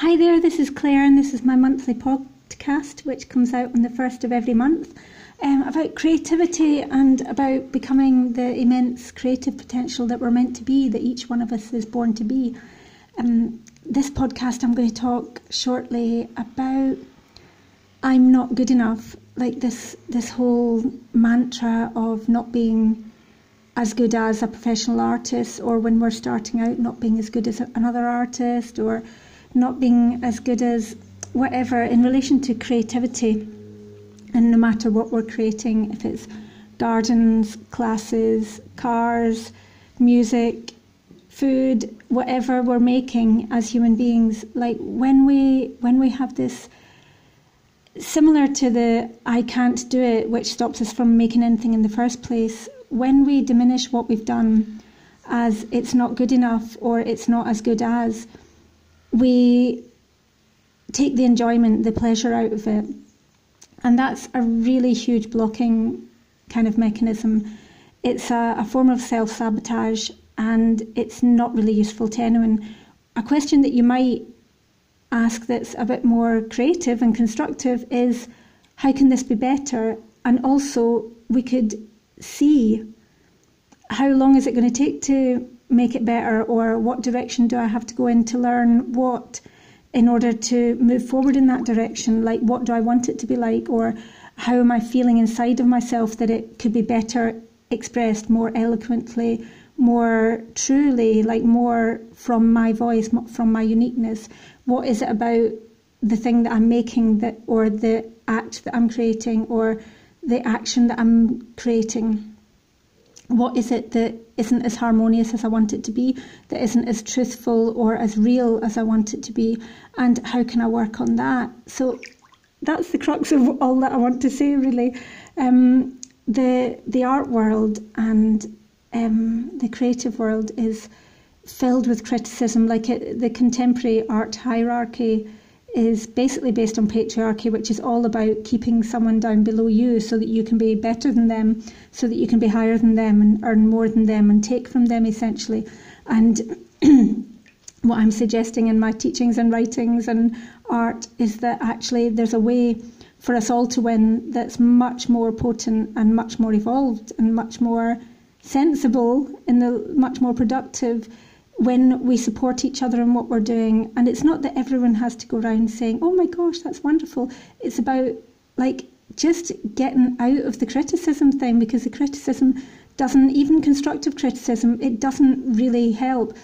Hi there, this is Clare, and this is my monthly podcast, which comes out on the first of every month, um, about creativity and about becoming the immense creative potential that we're meant to be, that each one of us is born to be. Um, this podcast, I'm going to talk shortly about I'm not good enough, like this this whole mantra of not being as good as a professional artist, or when we're starting out, not being as good as another artist, or not being as good as whatever in relation to creativity. And no matter what we're creating, if it's gardens, classes, cars, music, food, whatever we're making as human beings, like when we when we have this similar to the I can't do it, which stops us from making anything in the first place, when we diminish what we've done as it's not good enough or it's not as good as, we take the enjoyment, the pleasure out of it. And that's a really huge blocking kind of mechanism. It's a, a form of self sabotage and it's not really useful to anyone. A question that you might ask that's a bit more creative and constructive is how can this be better? And also, we could see how long is it going to take to make it better, or what direction do I have to go in to learn what in order to move forward in that direction? Like, what do I want it to be like, or how am I feeling inside of myself that it could be better expressed more eloquently, more truly, like more from my voice, from my uniqueness? What is it about the thing that I'm making that, or the act that I'm creating, or the action that I'm creating? What is it that isn't as harmonious as I want it to be, that isn't as truthful or as real as I want it to be, and how can I work on that? So that's the crux of all that I want to say, really. Um, the the art world and um, the creative world is filled with criticism, like it, the contemporary art hierarchy is basically based on patriarchy, which is all about keeping someone down below you so that you can be better than them, so that you can be higher than them and earn more than them and take from them essentially. And what I'm suggesting in my teachings and writings and art is that actually there's a way for us all to win that's much more potent and much more evolved and much more sensible and much more productive when we support each other in what we're doing. And it's not that everyone has to go around saying, oh my gosh, that's wonderful. It's about like just getting out of the criticism thing because the criticism doesn't, even constructive criticism, it doesn't really help.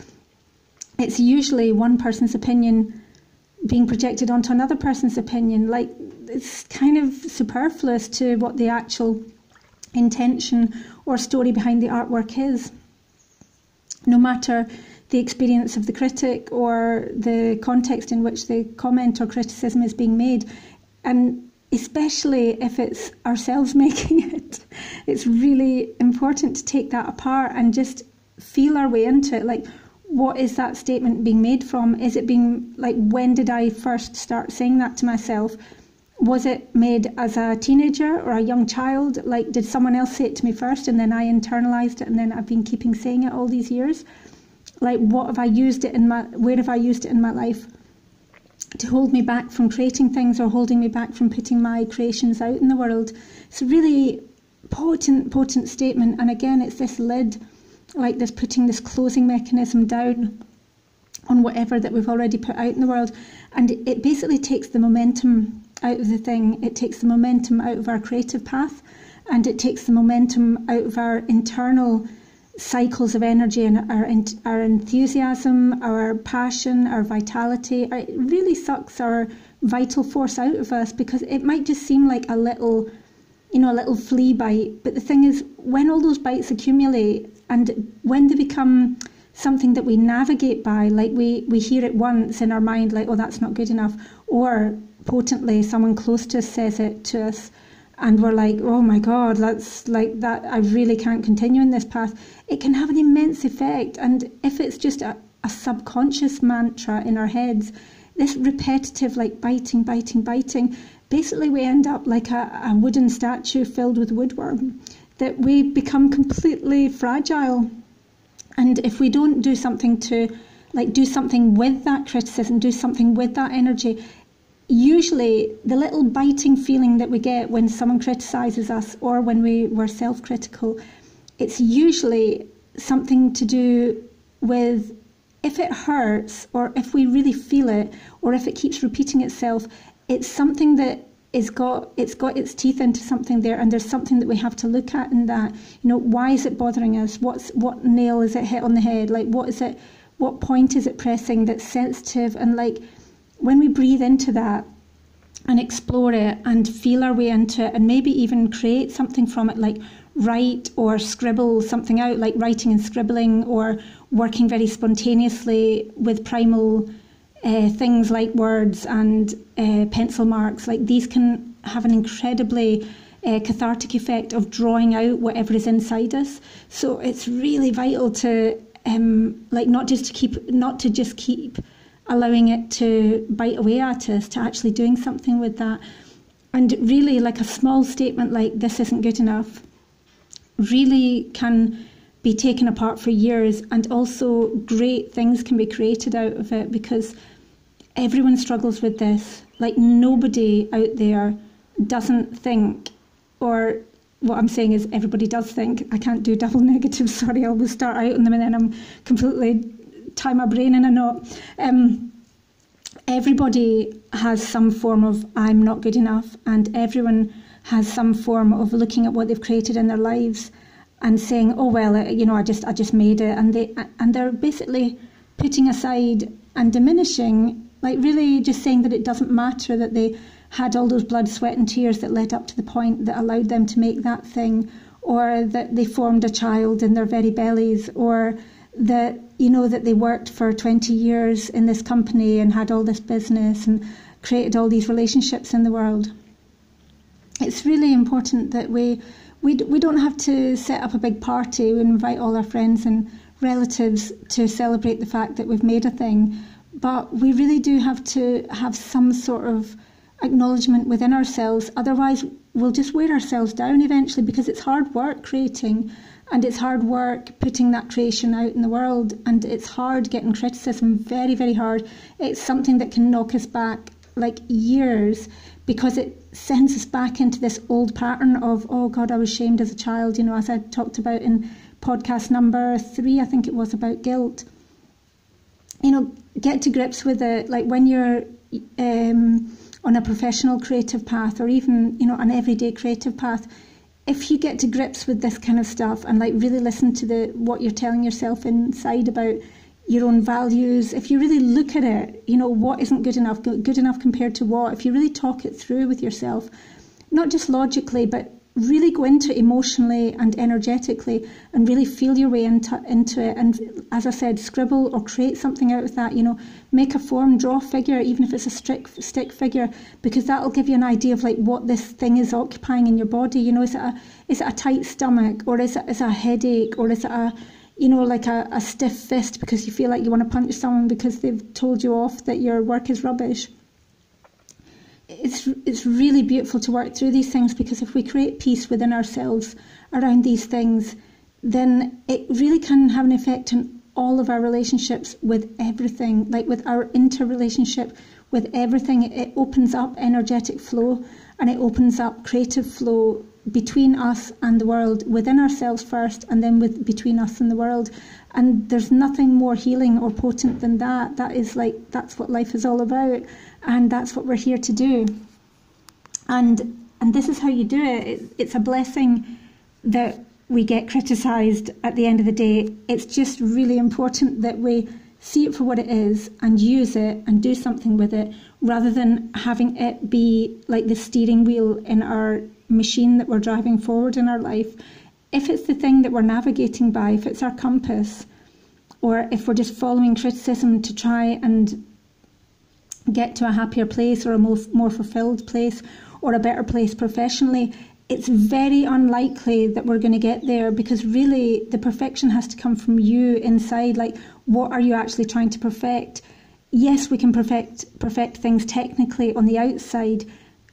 It's usually one person's opinion being projected onto another person's opinion. Like it's kind of superfluous to what the actual intention or story behind the artwork is. No matter the experience of the critic or the context in which the comment or criticism is being made. And especially if it's ourselves making it, it's really important to take that apart and just feel our way into it. Like, what is that statement being made from? Is it being like, when did I first start saying that to myself? Was it made as a teenager or a young child? Like, did someone else say it to me first and then I internalized it and then I've been keeping saying it all these years? Like what have I used it in my where have I used it in my life to hold me back from creating things or holding me back from putting my creations out in the world. It's a really potent, potent statement. And again, it's this lid, like this putting this closing mechanism down on whatever that we've already put out in the world. And it basically takes the momentum out of the thing. It takes the momentum out of our creative path and it takes the momentum out of our internal cycles of energy and our, our enthusiasm, our passion, our vitality. It really sucks our vital force out of us because it might just seem like a little, you know, a little flea bite. But the thing is, when all those bites accumulate and when they become something that we navigate by, like we, we hear it once in our mind, like, oh, that's not good enough, or potently someone close to us says it to us and we're like, oh my God, that's like that, I really can't continue in this path, it can have an immense effect. And if it's just a, a subconscious mantra in our heads, this repetitive, like biting, biting, biting, basically we end up like a, a wooden statue filled with woodworm, that we become completely fragile. And if we don't do something to like do something with that criticism, do something with that energy. Usually, the little biting feeling that we get when someone criticizes us or when we were self critical, it's usually something to do with if it hurts or if we really feel it or if it keeps repeating itself, it's something that is got it's got its teeth into something there and there's something that we have to look at in that you know why is it bothering us? What's what nail is it hit on the head? Like what is it what point is it pressing that's sensitive? And like when we breathe into that and explore it and feel our way into it and maybe even create something from it like write or scribble something out like writing and scribbling or working very spontaneously with primal uh, things like words and uh, pencil marks, like these can have an incredibly uh, cathartic effect of drawing out whatever is inside us. So it's really vital to um, like not just to keep not to just keep allowing it to bite away at us, to actually doing something with that. And really, like a small statement like "this isn't good enough," really can be taken apart for years, and also great things can be created out of it because everyone struggles with this. Like nobody out there doesn't think, or what I'm saying is everybody does think. I can't do double negatives. Sorry, I will start out on them and then I'm completely tie my brain in a knot. Um, everybody has some form of I'm not good enough, and everyone has some form of looking at what they've created in their lives and saying, "Oh well, you know, I just I just made it," and they and they're basically putting aside and diminishing like, really just saying that it doesn't matter that they had all those blood, sweat, and tears that led up to the point that allowed them to make that thing, or that they formed a child in their very bellies, or that, you know, that they worked for 20 years in this company and had all this business and created all these relationships in the world. It's really important that we we, we don't have to set up a big party and invite all our friends and relatives to celebrate the fact that we've made a thing but we really do have to have some sort of acknowledgement within ourselves. Otherwise, we'll just wear ourselves down eventually because it's hard work creating and it's hard work putting that creation out in the world and it's hard getting criticism, very, very hard. It's something that can knock us back like years because it sends us back into this old pattern of, oh God, I was shamed as a child, you know, as I talked about in podcast number three, I think it was about guilt you know, get to grips with it. Like when you're um, on a professional creative path, or even you know an everyday creative path, if you get to grips with this kind of stuff and like really listen to the what you're telling yourself inside about your own values, if you really look at it, you know what isn't good enough, good enough compared to what. If you really talk it through with yourself, not just logically, but really go into it emotionally and energetically and really feel your way into, into it and as i said scribble or create something out of that you know make a form draw a figure even if it's a stick, stick figure because that'll give you an idea of like what this thing is occupying in your body. You know is it a is it a tight stomach or is it, is it a headache or is it a you know like a, a stiff fist because you feel like you want to punch someone because they've told you off that your work is rubbish it's it's really beautiful to work through these things because if we create peace within ourselves around these things, then it really can have an effect on all of our relationships with everything, like with our interrelationship with everything. It opens up energetic flow and it opens up creative flow between us and the world, within ourselves first, and then with between us and the world. And there's nothing more healing or potent than that. That is like that's what life is all about and that's what we're here to do. And and this is how you do it. it it's a blessing that we get criticised at the end of the day. It's just really important that we see it for what it is and use it and do something with it rather than having it be like the steering wheel in our machine that we're driving forward in our life. If it's the thing that we're navigating by, if it's our compass, or if we're just following criticism to try and get to a happier place or a more, more fulfilled place or a better place professionally, it's very unlikely that we're going to get there because really the perfection has to come from you inside. Like, what are you actually trying to perfect? Yes, we can perfect perfect things technically on the outside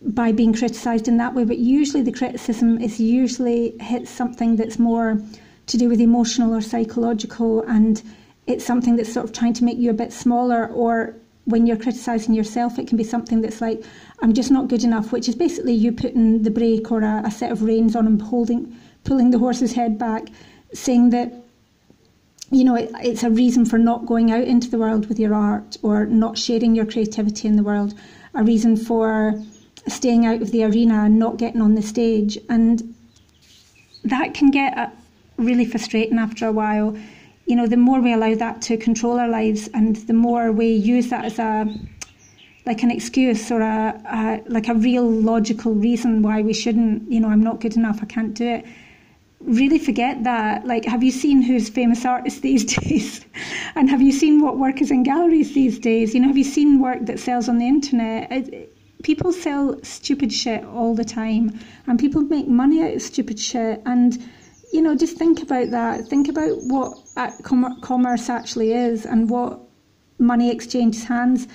by being criticised in that way, but usually the criticism is usually hits something that's more to do with emotional or psychological and it's something that's sort of trying to make you a bit smaller or when you're criticizing yourself it can be something that's like i'm just not good enough which is basically you putting the brake or a, a set of reins on and holding pulling the horse's head back saying that you know it, it's a reason for not going out into the world with your art or not sharing your creativity in the world a reason for staying out of the arena and not getting on the stage and that can get uh, really frustrating after a while you know, the more we allow that to control our lives and the more we use that as a like an excuse or a, a like a real logical reason why we shouldn't, you know, I'm not good enough, I can't do it. Really forget that. Like, have you seen who's famous artists these days? and have you seen what work is in galleries these days? You know, have you seen work that sells on the internet? It, people sell stupid shit all the time and people make money out of stupid shit and you know, just think about that. Think about what uh, commerce actually is and what money exchanges hands.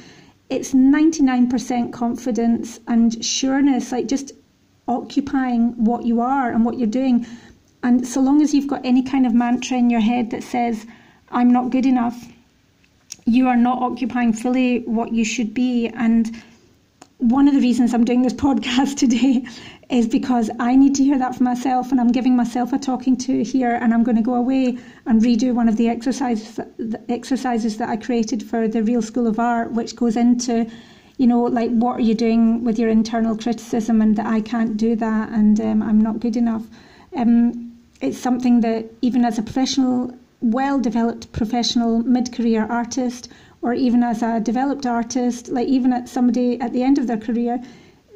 It's 99% confidence and sureness, like just occupying what you are and what you're doing. And so long as you've got any kind of mantra in your head that says, I'm not good enough, you are not occupying fully what you should be. And one of the reasons I'm doing this podcast today is because I need to hear that for myself, and I'm giving myself a talking to here, and I'm going to go away and redo one of the exercises, the exercises that I created for the Real School of Art, which goes into, you know, like what are you doing with your internal criticism, and that I can't do that, and um, I'm not good enough. Um, it's something that even as a professional, well-developed professional mid-career artist, or even as a developed artist, like even at somebody at the end of their career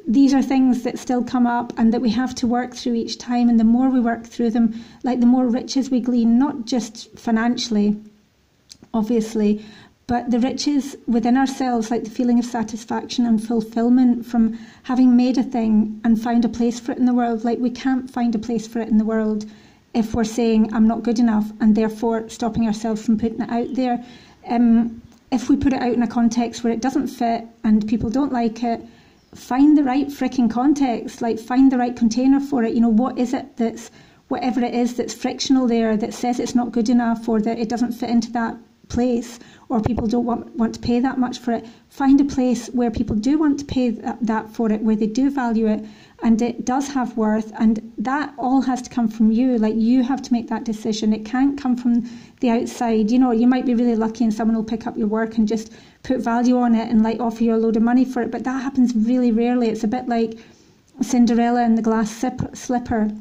these are things that still come up and that we have to work through each time. And the more we work through them, like the more riches we glean, not just financially, obviously, but the riches within ourselves, like the feeling of satisfaction and fulfillment from having made a thing and found a place for it in the world. Like we can't find a place for it in the world if we're saying, I'm not good enough, and therefore stopping ourselves from putting it out there. Um, if we put it out in a context where it doesn't fit and people don't like it, find the right freaking context, like find the right container for it. You know, what is it that's whatever it is that's frictional there that says it's not good enough or that it doesn't fit into that place or people don't want, want to pay that much for it. Find a place where people do want to pay that, that for it, where they do value it and it does have worth and that all has to come from you. Like you have to make that decision. It can't come from the outside. You know you might be really lucky and someone will pick up your work and just put value on it and like offer you a load of money for it but that happens really rarely. It's a bit like cinderella and the glass slipper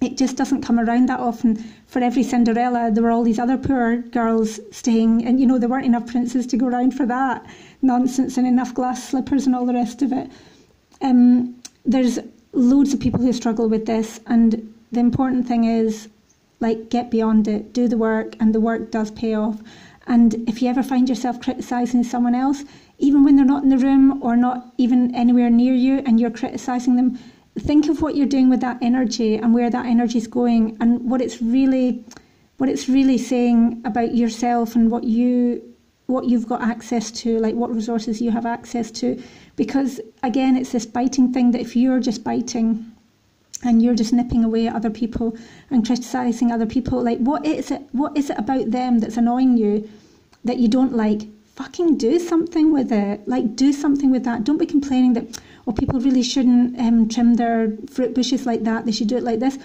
it just doesn't come around that often for every cinderella there were all these other poor girls staying and you know there weren't enough princes to go around for that nonsense and enough glass slippers and all the rest of it um, there's loads of people who struggle with this, and the important thing is like get beyond it, do the work, and the work does pay off. And if you ever find yourself criticizing someone else, even when they're not in the room or not even anywhere near you, and you're criticizing them, think of what you're doing with that energy and where that energy is going, and what it's really, what it's really saying about yourself and what you what you've got access to, like what resources you have access to. Because again, it's this biting thing that if you're just biting and you're just nipping away at other people and criticizing other people, like what is it? What is it about them that's annoying you that you don't like? Fucking do something with it. Like do something with that. Don't be complaining that oh people really shouldn't um, trim their fruit bushes like that. They should do it like this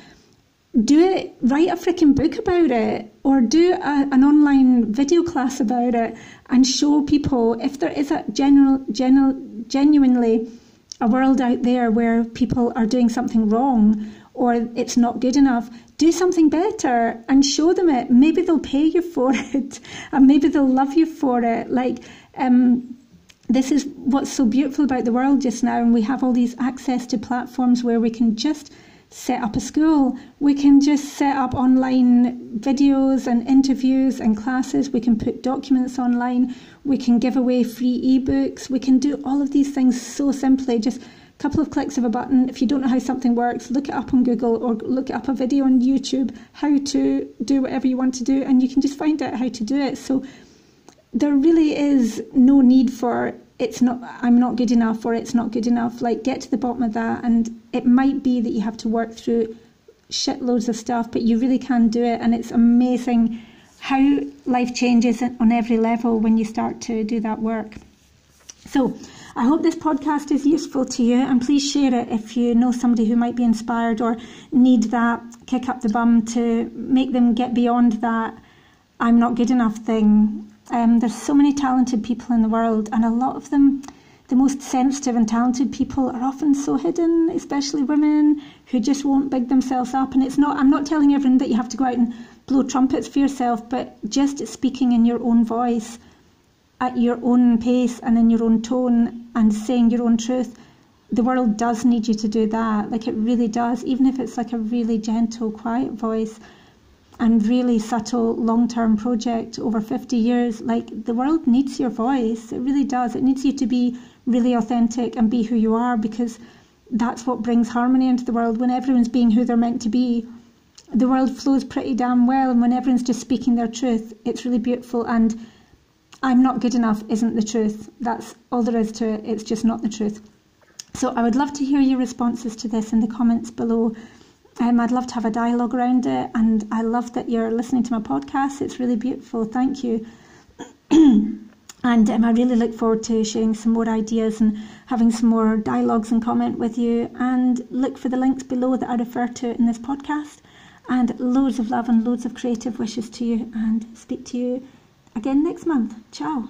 do it, write a freaking book about it, or do a, an online video class about it, and show people if there is a general, general, genuinely a world out there where people are doing something wrong or it's not good enough, do something better and show them it. Maybe they'll pay you for it, and maybe they'll love you for it. Like. Um, this is what's so beautiful about the world just now, and we have all these access to platforms where we can just set up a school. We can just set up online videos and interviews and classes. We can put documents online. We can give away free ebooks. We can do all of these things so simply. Just a couple of clicks of a button. If you don't know how something works, look it up on Google or look up a video on YouTube how to do whatever you want to do, and you can just find out how to do it. So there really is no need for it's not i'm not good enough or it's not good enough like get to the bottom of that and it might be that you have to work through shitloads of stuff but you really can do it and it's amazing how life changes on every level when you start to do that work. So, I hope this podcast is useful to you, and please share it if you know somebody who might be inspired or need that kick up the bum to make them get beyond that I'm not good enough thing. Um, there's so many talented people in the world, and a lot of them, the most sensitive and talented people, are often so hidden, especially women who just won't big themselves up. And it's not, I'm not telling everyone that you have to go out and blow trumpets for yourself, but just speaking in your own voice at your own pace and in your own tone and saying your own truth, the world does need you to do that. Like it really does, even if it's like a really gentle, quiet voice and really subtle long term project over 50 years. Like the world needs your voice. It really does. It needs you to be really authentic and be who you are because that's what brings harmony into the world when everyone's being who they're meant to be. The world flows pretty damn well, and when everyone's just speaking their truth, it's really beautiful. And I'm not good enough isn't the truth. That's all there is to it. It's just not the truth. So I would love to hear your responses to this in the comments below. Um, I'd love to have a dialogue around it, and I love that you're listening to my podcast. It's really beautiful. Thank you. and um, I really look forward to sharing some more ideas and having some more dialogues and comment with you. And look for the links below that I refer to in this podcast. And loads of love and loads of creative wishes to you, and speak to you again next month. Ciao.